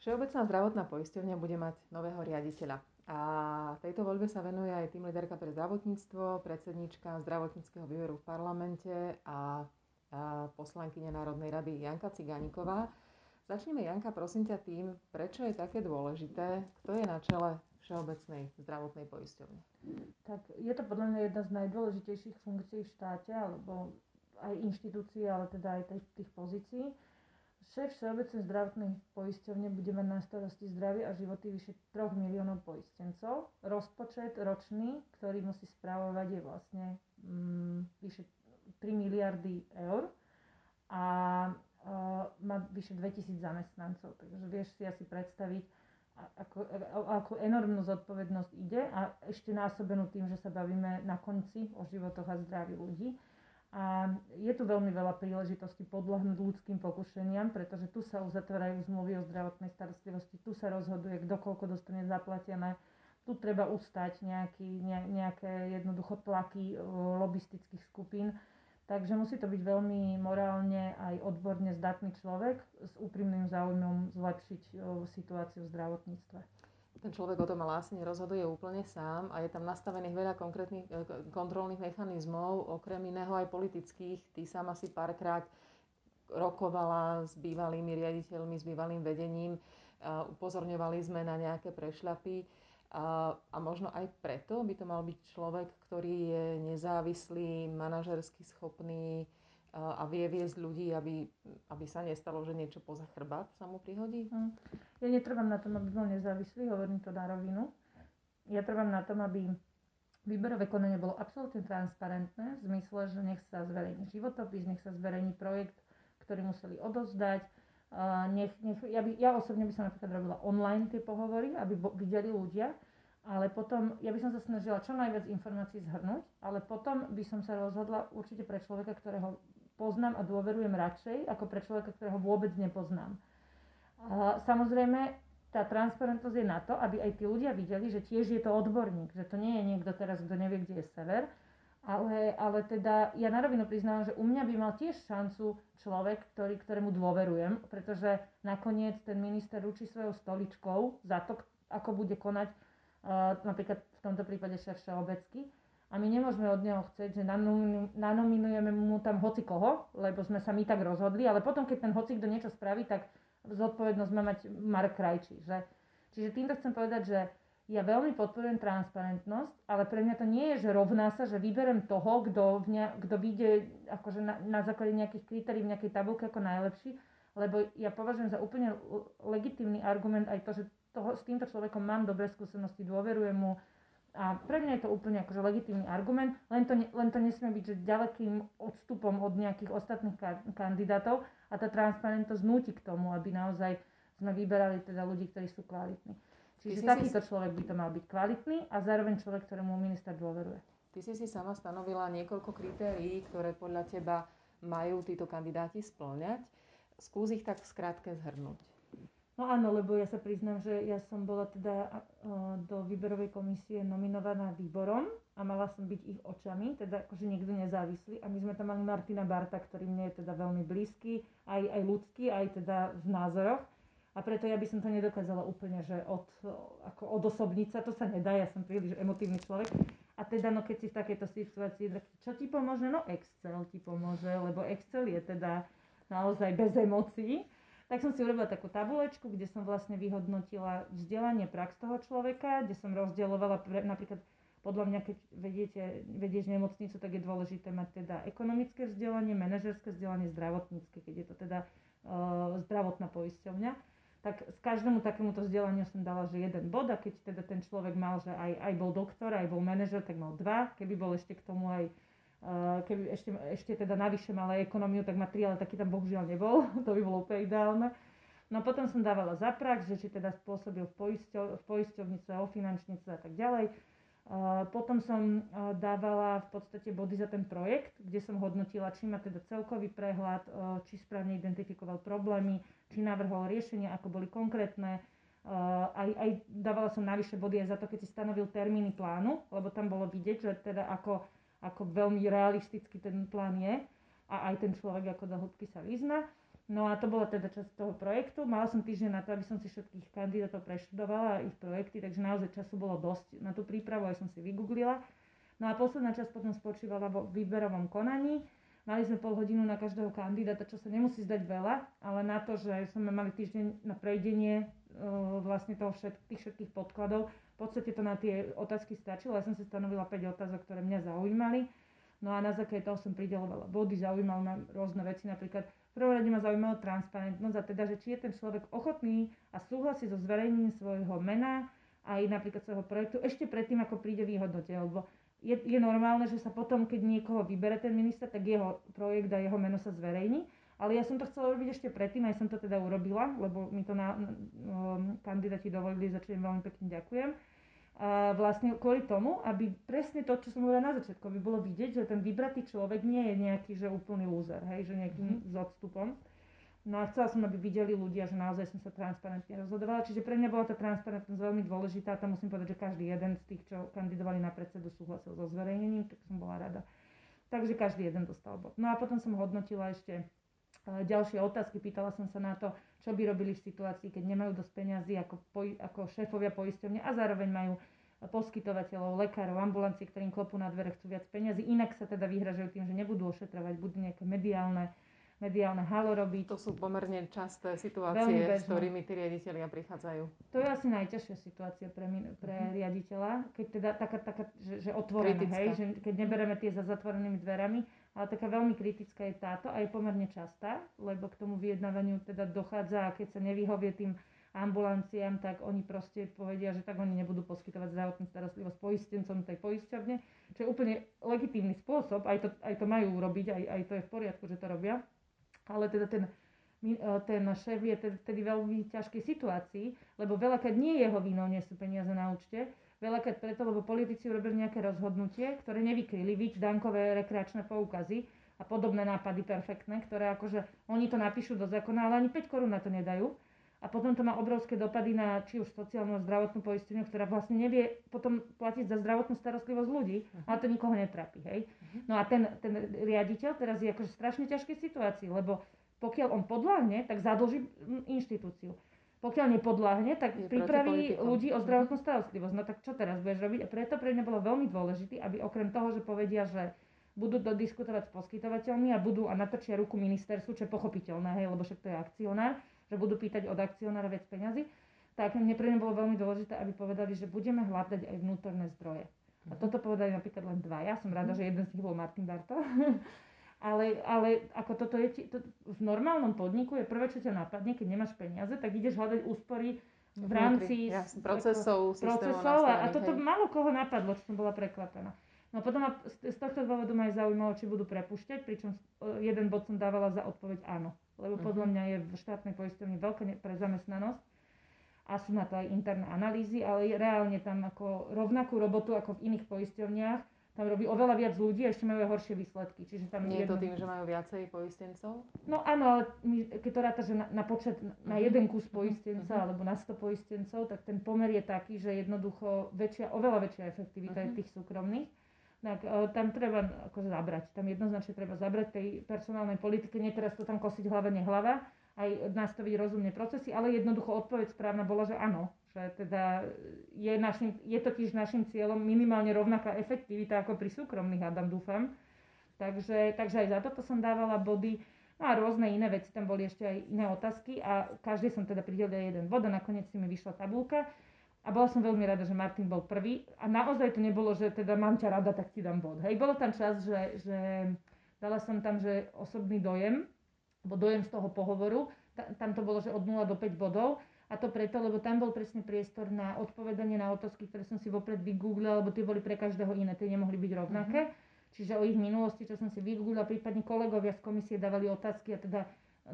Všeobecná zdravotná poisťovňa bude mať nového riaditeľa. A tejto voľbe sa venuje aj tým liderka pre zdravotníctvo, predsednička zdravotníckého výberu v parlamente a, a poslankyňa Národnej rady Janka Cigániková. Začneme, Janka, prosím ťa tým, prečo je také dôležité, kto je na čele Všeobecnej zdravotnej poisťovne. Tak je to podľa mňa jedna z najdôležitejších funkcií v štáte, alebo aj inštitúcií, ale teda aj tých, tých pozícií Šéf Všeobecnej zdravotnej poisťovne bude mať na starosti zdravie a životy vyše 3 miliónov poistencov. Rozpočet ročný, ktorý musí správovať, je vlastne mm, vyše 3 miliardy eur a uh, má vyše 2000 zamestnancov. Takže vieš si asi predstaviť, ako, ako enormnú zodpovednosť ide a ešte násobenú tým, že sa bavíme na konci o životoch a zdraví ľudí. A je tu veľmi veľa príležitostí podľahnúť ľudským pokušeniam, pretože tu sa uzatvárajú zmluvy o zdravotnej starostlivosti, tu sa rozhoduje, kto koľko dostane zaplatené, tu treba ustať nejaký, ne, nejaké jednoducho tlaky lobistických skupín. Takže musí to byť veľmi morálne aj odborne zdatný človek s úprimným záujmom zlepšiť situáciu v zdravotníctve ten človek o tom vlastne rozhoduje úplne sám a je tam nastavených veľa konkrétnych e, kontrolných mechanizmov, okrem iného aj politických. Ty sám asi párkrát rokovala s bývalými riaditeľmi, s bývalým vedením, upozorňovali sme na nejaké prešľapy a možno aj preto by to mal byť človek, ktorý je nezávislý, manažersky schopný, a vie viesť ľudí, aby, aby sa nestalo, že niečo poza chrbát sa mu prihodí? Hm. Ja netrvám na tom, aby bol nezávislý, hovorím to na rovinu. Ja trvám na tom, aby výberové konanie bolo absolútne transparentné, v zmysle, že nech sa zverejní životopis, nech sa zverejní projekt, ktorý museli odozdať. nech, nech, ja, by, ja osobne by som napríklad robila online tie pohovory, aby bo, videli ľudia, ale potom, ja by som sa snažila čo najviac informácií zhrnúť, ale potom by som sa rozhodla určite pre človeka, ktorého poznám a dôverujem radšej, ako pre človeka, ktorého vôbec nepoznám. A samozrejme, tá transparentnosť je na to, aby aj tí ľudia videli, že tiež je to odborník, že to nie je niekto teraz, kto nevie, kde je sever, ale, ale teda ja na rovinu priznávam, že u mňa by mal tiež šancu človek, ktorý, ktorému dôverujem, pretože nakoniec ten minister ručí svojou stoličkou za to, ako bude konať uh, napríklad v tomto prípade šéf Všeobecky a my nemôžeme od neho chcieť, že nanominujeme mu tam hoci koho, lebo sme sa my tak rozhodli, ale potom, keď ten hoci kto niečo spraví, tak zodpovednosť má mať Mark Krajčí. Že? Čiže týmto chcem povedať, že ja veľmi podporujem transparentnosť, ale pre mňa to nie je, že rovná sa, že vyberem toho, kto, ne, kto vyjde akože na, na základe nejakých kritérií v nejakej tabulke ako najlepší, lebo ja považujem za úplne legitímny argument aj to, že toho, s týmto človekom mám dobré skúsenosti, dôverujem mu, a pre mňa je to úplne akože legitímny argument, len to, len to nesmie byť že ďalekým odstupom od nejakých ostatných kandidátov a tá transparentnosť núti k tomu, aby naozaj sme vyberali teda ľudí, ktorí sú kvalitní. Čiže takýto si... človek by to mal byť kvalitný a zároveň človek, ktorému minister dôveruje. Ty si si sama stanovila niekoľko kritérií, ktoré podľa teba majú títo kandidáti splňať. Skús ich tak skrátke zhrnúť. No áno, lebo ja sa priznám, že ja som bola teda do výberovej komisie nominovaná výborom a mala som byť ich očami, teda akože niekto nezávislý. A my sme tam mali Martina Barta, ktorý mne je teda veľmi blízky, aj, aj ľudský, aj teda v názoroch. A preto ja by som to nedokázala úplne, že od, ako odosobniť sa, to sa nedá, ja som príliš emotívny človek. A teda, no keď si v takejto situácii, čo ti pomôže? No Excel ti pomôže, lebo Excel je teda naozaj bez emócií tak som si urobila takú tabulečku, kde som vlastne vyhodnotila vzdelanie prax toho človeka, kde som rozdielovala pre, napríklad podľa mňa, keď vediete, vedieš nemocnicu, tak je dôležité mať teda ekonomické vzdelanie, manažerské vzdelanie, zdravotnícke, keď je to teda uh, zdravotná poisťovňa. Tak s každému takémuto vzdelaniu som dala, že jeden bod a keď teda ten človek mal, že aj, aj bol doktor, aj bol manažer, tak mal dva. Keby bol ešte k tomu aj keby ešte, ešte teda navyše mal aj ekonómiu, tak má tri, ale taký tam bohužiaľ nebol, to by bolo úplne ideálne. No potom som dávala za prax, že či teda spôsobil v, poisťov, v poisťovnice, o finančnice a tak ďalej. Potom som dávala v podstate body za ten projekt, kde som hodnotila, či má teda celkový prehľad, či správne identifikoval problémy, či navrhol riešenia, ako boli konkrétne. Aj, aj dávala som navyše body aj za to, keď si stanovil termíny plánu, lebo tam bolo vidieť, že teda ako ako veľmi realistický ten plán je a aj ten človek ako do hĺbky sa vyzna. No a to bola teda časť toho projektu. Mala som týždeň na to, aby som si všetkých kandidátov preštudovala, ich projekty, takže naozaj času bolo dosť na tú prípravu, aj som si vygooglila. No a posledná časť potom spočívala vo výberovom konaní. Mali sme pol hodinu na každého kandidáta, čo sa nemusí zdať veľa, ale na to, že sme mali týždeň na prejdenie uh, vlastne toho všet, tých všetkých podkladov, podstate to na tie otázky stačilo. Ja som si stanovila 5 otázok, ktoré mňa zaujímali. No a na základe toho som pridelovala body, zaujímalo ma rôzne veci, napríklad v prvom rade ma zaujímala transparentnosť a teda, že či je ten človek ochotný a súhlasí so zverejnením svojho mena aj napríklad svojho projektu ešte predtým, ako príde vyhodnotie, lebo je, je normálne, že sa potom, keď niekoho vybere ten minister, tak jeho projekt a jeho meno sa zverejní. Ale ja som to chcela robiť ešte predtým, aj som to teda urobila, lebo mi to na, na, um, kandidáti dovolili, za čo im veľmi pekne ďakujem. A vlastne kvôli tomu, aby presne to, čo som hovorila na začiatku, aby bolo vidieť, že ten vybratý človek nie je nejaký, že úplný loser, hej, že nejakým mm-hmm. s odstupom. No a chcela som, aby videli ľudia, že naozaj som sa transparentne rozhodovala. Čiže pre mňa bola tá transparentnosť veľmi dôležitá. Tam musím povedať, že každý jeden z tých, čo kandidovali na predsedu, súhlasil so zverejnením, tak som bola rada. Takže každý jeden dostal bod. No a potom som hodnotila ešte ďalšie otázky. Pýtala som sa na to, čo by robili v situácii, keď nemajú dosť peňazí ako, poj- ako šéfovia poisťovne a zároveň majú poskytovateľov, lekárov, ambulancie, ktorým klopú na dvere, chcú viac peniazy. Inak sa teda vyhražajú tým, že nebudú ošetrovať, budú nejaké mediálne, mediálne halo robiť. To sú pomerne časté situácie, s ktorými tí riaditeľia prichádzajú. To je asi najťažšia situácia pre, pre mm-hmm. riaditeľa, keď teda taká, taká že, že otvorené, hej, že keď nebereme tie za zatvorenými dverami, ale taká veľmi kritická je táto a je pomerne častá, lebo k tomu vyjednávaniu teda dochádza a keď sa nevyhovie tým ambulanciám, tak oni proste povedia, že tak oni nebudú poskytovať zdravotnú starostlivosť poistencom tej poisťovne, čo je úplne legitímny spôsob, aj to, aj to majú urobiť, aj, aj to je v poriadku, že to robia. Ale teda ten, e, ten šéf je vtedy veľmi ťažkej situácii, lebo veľakrát nie jeho vinou nie sú peniaze na účte, veľakrát preto, lebo politici urobili nejaké rozhodnutie, ktoré nevykryli, víc dankové rekreačné poukazy a podobné nápady perfektné, ktoré akože oni to napíšu do zákona, ale ani 5 korún na to nedajú a potom to má obrovské dopady na či už sociálnu a zdravotnú poistenie, ktorá vlastne nevie potom platiť za zdravotnú starostlivosť ľudí, uh-huh. ale to nikoho netrápi. Hej? Uh-huh. No a ten, ten riaditeľ teraz je akože strašne ťažkej situácii, lebo pokiaľ on podľahne, tak zadlží inštitúciu. Pokiaľ nepodľahne, tak je pripraví ľudí o mhm. zdravotnú starostlivosť. No tak čo teraz budeš robiť? A preto pre mňa bolo veľmi dôležité, aby okrem toho, že povedia, že budú to diskutovať s poskytovateľmi a budú a natočia ruku ministerstvu, čo je pochopiteľné, hej, lebo však to je akcionár, že budú pýtať od akcionára viac peňazí, tak mne pre bolo veľmi dôležité, aby povedali, že budeme hľadať aj vnútorné zdroje. A toto povedali napríklad len dva. Ja som rada, že jeden z nich bol Martin Barto. ale, ale ako toto je, to, v normálnom podniku je prvé, čo ťa napadne, keď nemáš peniaze, tak ideš hľadať úspory v rámci Jasne, procesov, ako, procesov a, a toto hej. málo koho napadlo, čo som bola prekvapená. No potom ma z tohto dôvodu ma aj zaujímalo, či budú prepušťať, pričom jeden bod som dávala za odpoveď áno. Lebo podľa mhm. mňa je v štátnej poisťovni veľká prezamestnanosť a sú na to aj interné analýzy, ale reálne tam ako rovnakú robotu ako v iných poisťovniach tam robí oveľa viac ľudí a ešte majú aj horšie výsledky. Čiže tam Nie je jedno... to tým, že majú viacej poistencov? No áno, ale my, keď to ráta, že na, na počet, na mhm. jeden kus poistenca uh-huh. alebo na 100 poistencov, tak ten pomer je taký, že jednoducho väčšia, oveľa väčšia efektivita uh-huh. je tých súkromných tak uh, tam treba ako zabrať. Tam jednoznačne treba zabrať tej personálnej politike. Nie teraz to tam kosiť hlava, nehlava, aj nastaviť rozumne procesy, ale jednoducho odpoveď správna bola, že áno. Že teda je, našim, je totiž našim cieľom minimálne rovnaká efektivita ako pri súkromných, Adam, dúfam. Takže, takže aj za toto som dávala body. No a rôzne iné veci, tam boli ešte aj iné otázky a každý som teda pridelila jeden bod a nakoniec si mi vyšla tabulka. A bola som veľmi rada, že Martin bol prvý. A naozaj to nebolo, že teda mám ťa rada, tak ti dám bod. Hej, bolo tam čas, že, že dala som tam, že osobný dojem, alebo dojem z toho pohovoru. Ta, tam to bolo, že od 0 do 5 bodov. A to preto, lebo tam bol presne priestor na odpovedanie na otázky, ktoré som si vopred vygooglila, lebo tie boli pre každého iné, tie nemohli byť rovnaké. Mm-hmm. Čiže o ich minulosti, čo som si vygooglila, prípadne kolegovia z komisie dávali otázky a teda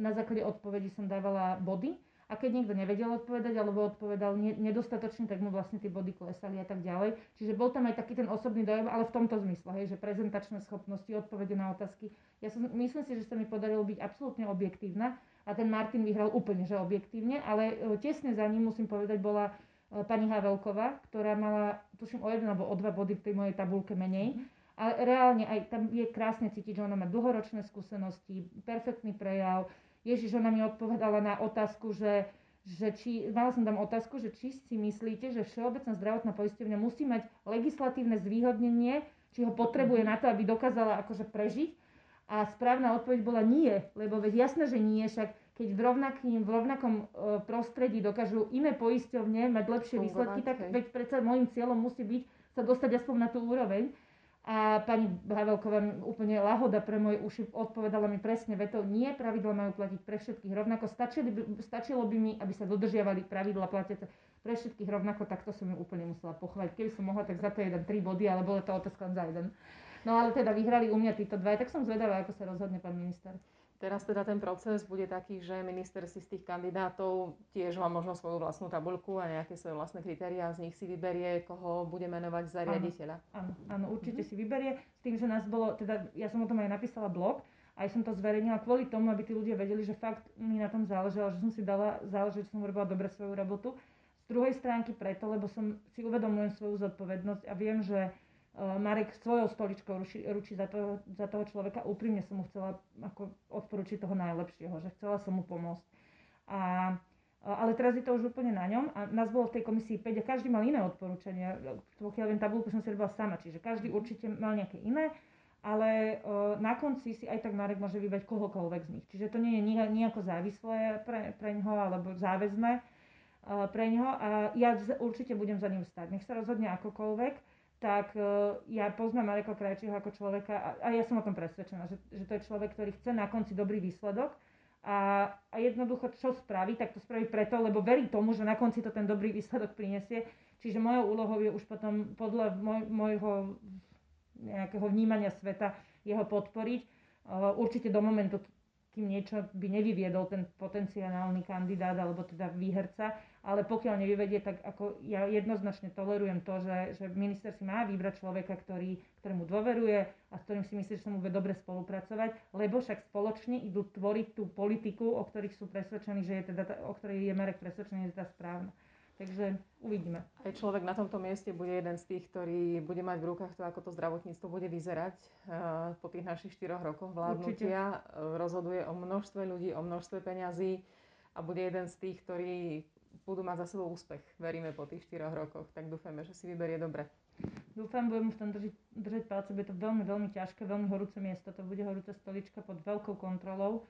na základe odpovedí som dávala body. A keď niekto nevedel odpovedať alebo odpovedal nedostatočne, tak mu vlastne tie body klesali a tak ďalej. Čiže bol tam aj taký ten osobný dojem, ale v tomto zmysle, hej, že prezentačné schopnosti, odpovede na otázky. Ja som, myslím si, že sa mi podarilo byť absolútne objektívna a ten Martin vyhral úplne, že objektívne, ale e, tesne za ním, musím povedať, bola e, pani Havelková, ktorá mala, tuším, o jeden alebo o dva body v tej mojej tabulke menej. Mm-hmm. Ale reálne aj tam je krásne cítiť, že ona má dlhoročné skúsenosti, perfektný prejav, Ježiš, ona mi odpovedala na otázku, že, že či, mala som tam otázku, že či si myslíte, že Všeobecná zdravotná poisťovňa musí mať legislatívne zvýhodnenie, či ho potrebuje mhm. na to, aby dokázala akože prežiť. A správna odpoveď bola nie, lebo veď jasné, že nie, však keď v, rovnakým, v rovnakom e, prostredí dokážu iné poisťovne mať lepšie výsledky, tak veď predsa môjim cieľom musí byť sa dostať aspoň na tú úroveň. A pani Havelková úplne lahoda pre moje uši odpovedala mi presne vetou, nie, pravidla majú platiť pre všetkých rovnako. Stačilo by, stačilo by mi, aby sa dodržiavali pravidla platiace pre všetkých rovnako, tak to som ju úplne musela pochváliť. Keby som mohla, tak za to jeden tri body, ale bola to otázka za jeden. No ale teda vyhrali u mňa títo dva, tak som zvedavá, ako sa rozhodne pán minister. Teraz teda ten proces bude taký, že minister si z tých kandidátov tiež má možno svoju vlastnú tabuľku a nejaké svoje vlastné kritériá, z nich si vyberie, koho bude menovať za riaditeľa. Áno, áno, určite mm-hmm. si vyberie. S tým, že nás bolo, teda ja som o tom aj napísala blog, aj som to zverejnila kvôli tomu, aby tí ľudia vedeli, že fakt mi na tom záležalo, že som si dala záležiť, že som robila dobre svoju robotu. Z druhej stránky preto, lebo som si uvedomujem svoju zodpovednosť a viem, že Marek svojou stoličkou ručí, ručí za, toho, za toho človeka. Úprimne som mu chcela ako odporučiť toho najlepšieho, že chcela som mu pomôcť. A, eh, ale teraz je to už úplne na ňom a nás bolo v tej komisii 5 a každý mal iné odporúčania. Pokiaľ viem, tabulku som si robila sama, čiže každý určite mal nejaké iné, ale uh, na konci si aj tak Marek môže vybrať kohokoľvek z nich. Čiže to nie je nejako závislé pre, pre ňoho alebo záväzné pre ňoho a ja určite budem za ním stať. Nech sa rozhodne akokoľvek tak uh, ja poznám Mareka Krajčího ako človeka a, a ja som o tom presvedčená, že, že to je človek, ktorý chce na konci dobrý výsledok a, a jednoducho čo spraví, tak to spraví preto, lebo verí tomu, že na konci to ten dobrý výsledok prinesie. Čiže mojou úlohou je už potom podľa môj, môjho nejakého vnímania sveta jeho podporiť. Uh, určite do momentu, kým niečo by nevyviedol ten potenciálny kandidát alebo teda výherca, ale pokiaľ nevyvedie, tak ako ja jednoznačne tolerujem to, že, že minister si má vybrať človeka, ktorý, ktorému dôveruje a s ktorým si myslí, že sa mu bude dobre spolupracovať, lebo však spoločne idú tvoriť tú politiku, o ktorých sú presvedčení, že je teda, o ktorej je Marek presvedčený, že je tá správna. Takže uvidíme. Aj človek na tomto mieste bude jeden z tých, ktorý bude mať v rukách to, ako to zdravotníctvo bude vyzerať uh, po tých našich štyroch rokoch vládnutia. Určite. Rozhoduje o množstve ľudí, o množstve peňazí a bude jeden z tých, ktorí budú mať za sebou úspech. Veríme po tých štyroch rokoch, tak dúfame, že si vyberie dobre. Dúfam, budem v tom držať, držať palce, bude to veľmi, veľmi ťažké, veľmi horúce miesto, to bude horúca stolička pod veľkou kontrolou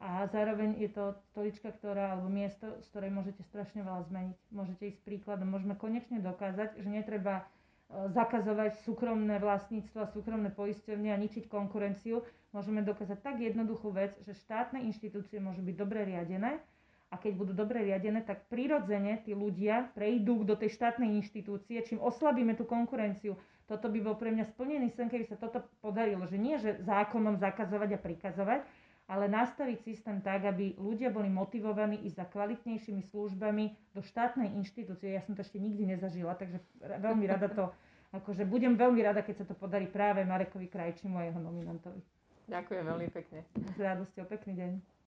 a zároveň je to stolička, ktorá, alebo miesto, z ktorej môžete strašne veľa zmeniť. Môžete ísť príkladom. Môžeme konečne dokázať, že netreba e, zakazovať súkromné vlastníctvo a súkromné poisťovne a ničiť konkurenciu. Môžeme dokázať tak jednoduchú vec, že štátne inštitúcie môžu byť dobre riadené a keď budú dobre riadené, tak prirodzene tí ľudia prejdú do tej štátnej inštitúcie, čím oslabíme tú konkurenciu. Toto by bol pre mňa splnený sen, keby sa toto podarilo, že nie, že zákonom zakazovať a prikazovať, ale nastaviť systém tak, aby ľudia boli motivovaní ísť za kvalitnejšími službami do štátnej inštitúcie. Ja som to ešte nikdy nezažila, takže veľmi rada to, akože budem veľmi rada, keď sa to podarí práve Marekovi Krajčimu a jeho nominantovi. Ďakujem veľmi pekne. S radosťou, pekný deň.